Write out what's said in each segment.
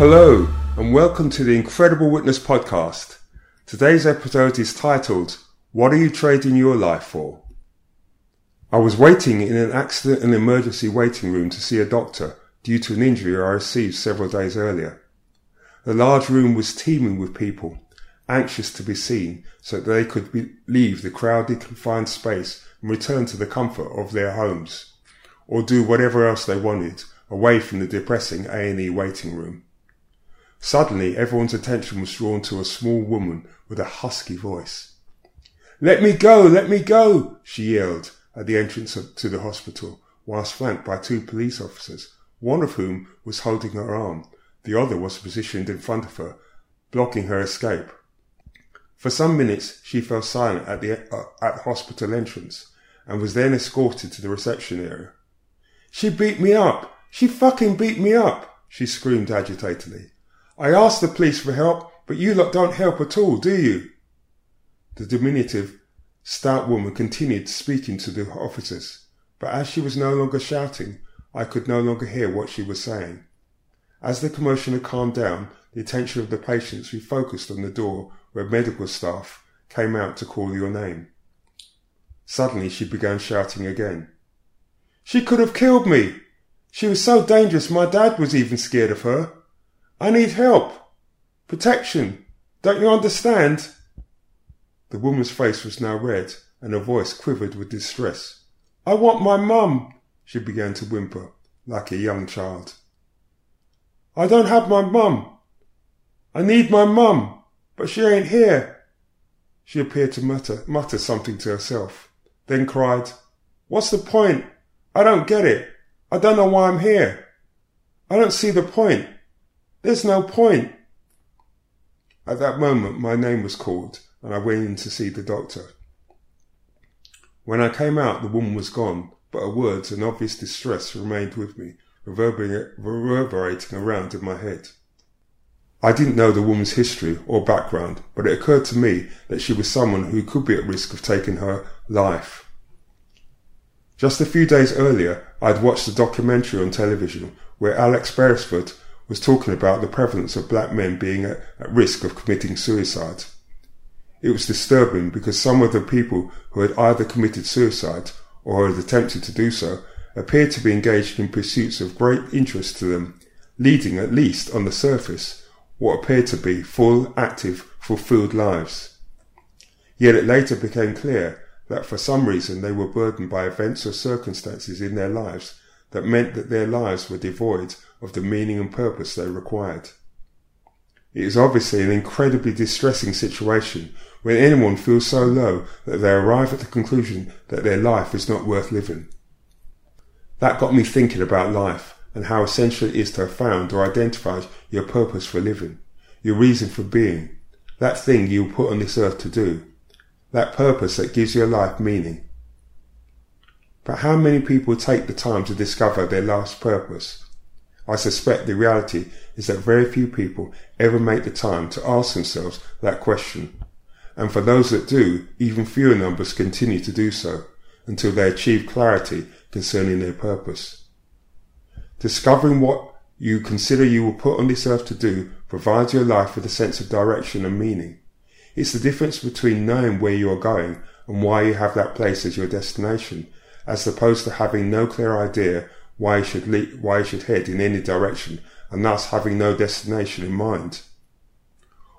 Hello, and welcome to the Incredible Witness podcast. Today's episode is titled, What Are You Trading Your Life For? I was waiting in an accident and emergency waiting room to see a doctor due to an injury I received several days earlier. The large room was teeming with people, anxious to be seen so that they could be- leave the crowded confined space and return to the comfort of their homes, or do whatever else they wanted away from the depressing A&E waiting room. Suddenly, everyone's attention was drawn to a small woman with a husky voice. Let me go, let me go, she yelled at the entrance of, to the hospital, whilst flanked by two police officers, one of whom was holding her arm. The other was positioned in front of her, blocking her escape. For some minutes, she fell silent at the, uh, at the hospital entrance and was then escorted to the reception area. She beat me up! She fucking beat me up! She screamed agitatedly. I asked the police for help, but you lot don't help at all, do you? The diminutive, stout woman continued speaking to the officers, but as she was no longer shouting, I could no longer hear what she was saying. As the commotion had calmed down, the attention of the patients refocused on the door where medical staff came out to call your name. Suddenly she began shouting again. She could have killed me! She was so dangerous my dad was even scared of her. I need help. Protection. Don't you understand? The woman's face was now red and her voice quivered with distress. I want my mum, she began to whimper like a young child. I don't have my mum. I need my mum, but she ain't here. She appeared to mutter, mutter something to herself, then cried, What's the point? I don't get it. I don't know why I'm here. I don't see the point. There's no point. At that moment, my name was called and I went in to see the doctor. When I came out, the woman was gone, but her words and obvious distress remained with me, reverberating around in my head. I didn't know the woman's history or background, but it occurred to me that she was someone who could be at risk of taking her life. Just a few days earlier, I'd watched a documentary on television where Alex Beresford was talking about the prevalence of black men being at, at risk of committing suicide. It was disturbing because some of the people who had either committed suicide or had attempted to do so appeared to be engaged in pursuits of great interest to them, leading at least on the surface what appeared to be full, active, fulfilled lives. Yet it later became clear that for some reason they were burdened by events or circumstances in their lives that meant that their lives were devoid of the meaning and purpose they required. It is obviously an incredibly distressing situation when anyone feels so low that they arrive at the conclusion that their life is not worth living. That got me thinking about life and how essential it is to have found or identified your purpose for living, your reason for being, that thing you were put on this earth to do, that purpose that gives your life meaning. But how many people take the time to discover their life's purpose? I suspect the reality is that very few people ever make the time to ask themselves that question. And for those that do, even fewer numbers continue to do so until they achieve clarity concerning their purpose. Discovering what you consider you were put on this earth to do provides your life with a sense of direction and meaning. It's the difference between knowing where you are going and why you have that place as your destination, as opposed to having no clear idea why you should why you should head in any direction and thus having no destination in mind.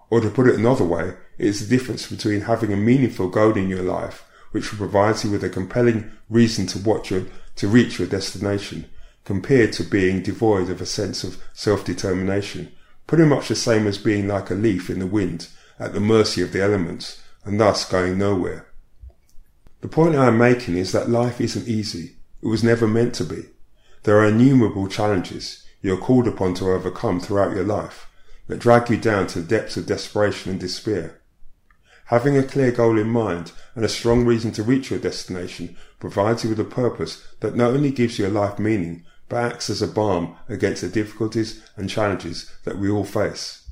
Or to put it another way, it is the difference between having a meaningful goal in your life, which provides you with a compelling reason to watch your, to reach your destination, compared to being devoid of a sense of self-determination, pretty much the same as being like a leaf in the wind, at the mercy of the elements, and thus going nowhere. The point I am making is that life isn't easy. It was never meant to be. There are innumerable challenges you are called upon to overcome throughout your life that drag you down to the depths of desperation and despair. Having a clear goal in mind and a strong reason to reach your destination provides you with a purpose that not only gives your life meaning, but acts as a balm against the difficulties and challenges that we all face.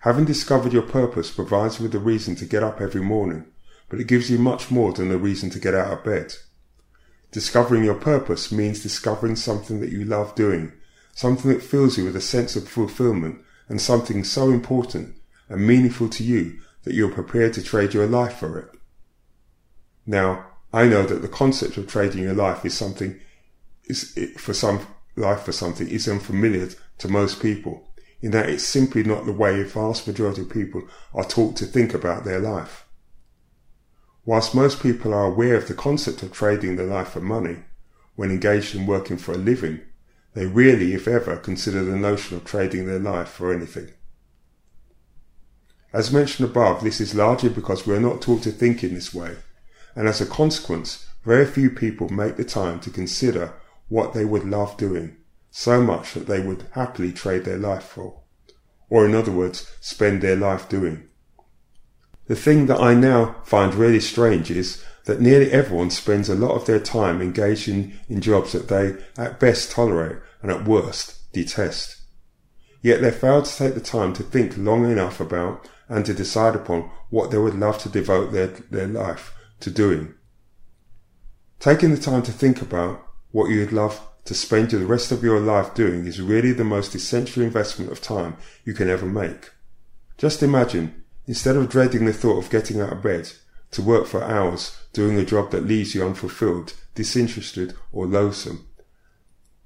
Having discovered your purpose provides you with a reason to get up every morning, but it gives you much more than a reason to get out of bed. Discovering your purpose means discovering something that you love doing, something that fills you with a sense of fulfillment and something so important and meaningful to you that you're prepared to trade your life for it. Now, I know that the concept of trading your life is something is for some life for something is unfamiliar to most people in that it's simply not the way a vast majority of people are taught to think about their life. Whilst most people are aware of the concept of trading their life for money when engaged in working for a living, they rarely, if ever, consider the notion of trading their life for anything. As mentioned above, this is largely because we are not taught to think in this way, and as a consequence, very few people make the time to consider what they would love doing, so much that they would happily trade their life for, or in other words, spend their life doing. The thing that I now find really strange is that nearly everyone spends a lot of their time engaged in, in jobs that they at best tolerate and at worst detest. Yet they fail to take the time to think long enough about and to decide upon what they would love to devote their, their life to doing. Taking the time to think about what you'd love to spend the rest of your life doing is really the most essential investment of time you can ever make. Just imagine, instead of dreading the thought of getting out of bed to work for hours doing a job that leaves you unfulfilled, disinterested, or loathsome,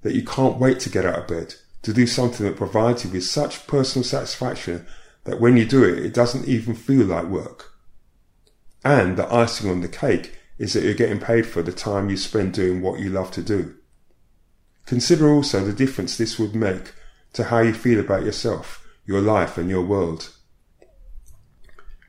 that you can't wait to get out of bed to do something that provides you with such personal satisfaction that when you do it, it doesn't even feel like work. And the icing on the cake is that you're getting paid for the time you spend doing what you love to do. Consider also the difference this would make to how you feel about yourself, your life, and your world.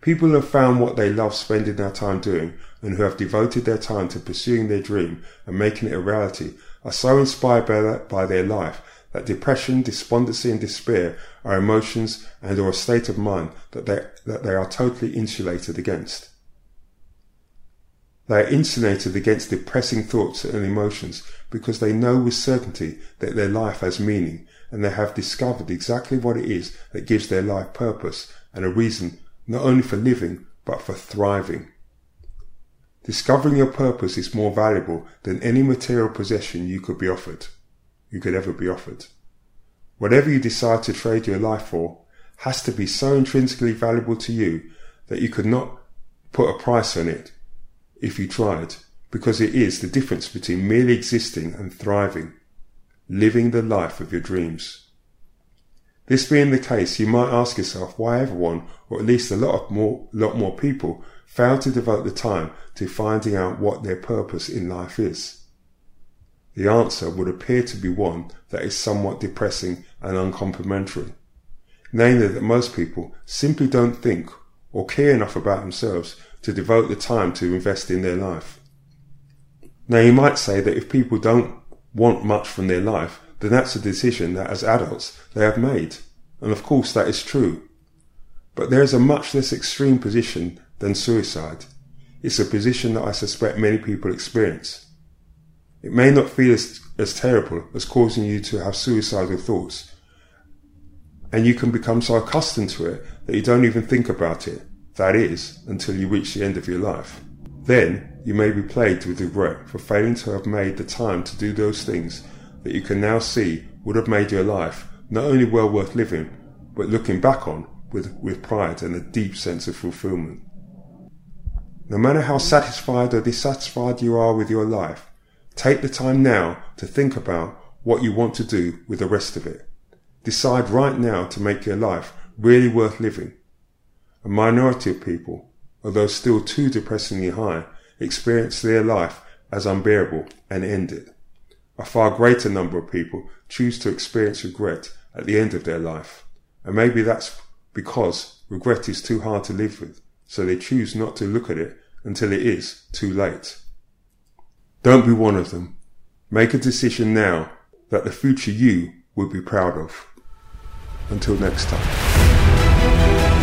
People who have found what they love spending their time doing and who have devoted their time to pursuing their dream and making it a reality are so inspired by, that, by their life that depression, despondency, and despair are emotions and or a state of mind that they, that they are totally insulated against. They are insulated against depressing thoughts and emotions because they know with certainty that their life has meaning and they have discovered exactly what it is that gives their life purpose and a reason not only for living but for thriving. Discovering your purpose is more valuable than any material possession you could be offered you could ever be offered. Whatever you decide to trade your life for has to be so intrinsically valuable to you that you could not put a price on it if you tried, because it is the difference between merely existing and thriving, living the life of your dreams. This being the case, you might ask yourself why everyone, or at least a lot of more, lot more people, fail to devote the time to finding out what their purpose in life is the answer would appear to be one that is somewhat depressing and uncomplimentary. Namely, that most people simply don't think or care enough about themselves to devote the time to invest in their life. Now, you might say that if people don't want much from their life, then that's a decision that as adults they have made. And of course, that is true. But there is a much less extreme position than suicide. It's a position that I suspect many people experience. It may not feel as, as terrible as causing you to have suicidal thoughts. And you can become so accustomed to it that you don't even think about it. That is, until you reach the end of your life. Then you may be plagued with regret for failing to have made the time to do those things that you can now see would have made your life not only well worth living, but looking back on with, with pride and a deep sense of fulfillment. No matter how satisfied or dissatisfied you are with your life, Take the time now to think about what you want to do with the rest of it. Decide right now to make your life really worth living. A minority of people, although still too depressingly high, experience their life as unbearable and end it. A far greater number of people choose to experience regret at the end of their life. And maybe that's because regret is too hard to live with, so they choose not to look at it until it is too late. Don't be one of them. Make a decision now that the future you will be proud of. Until next time.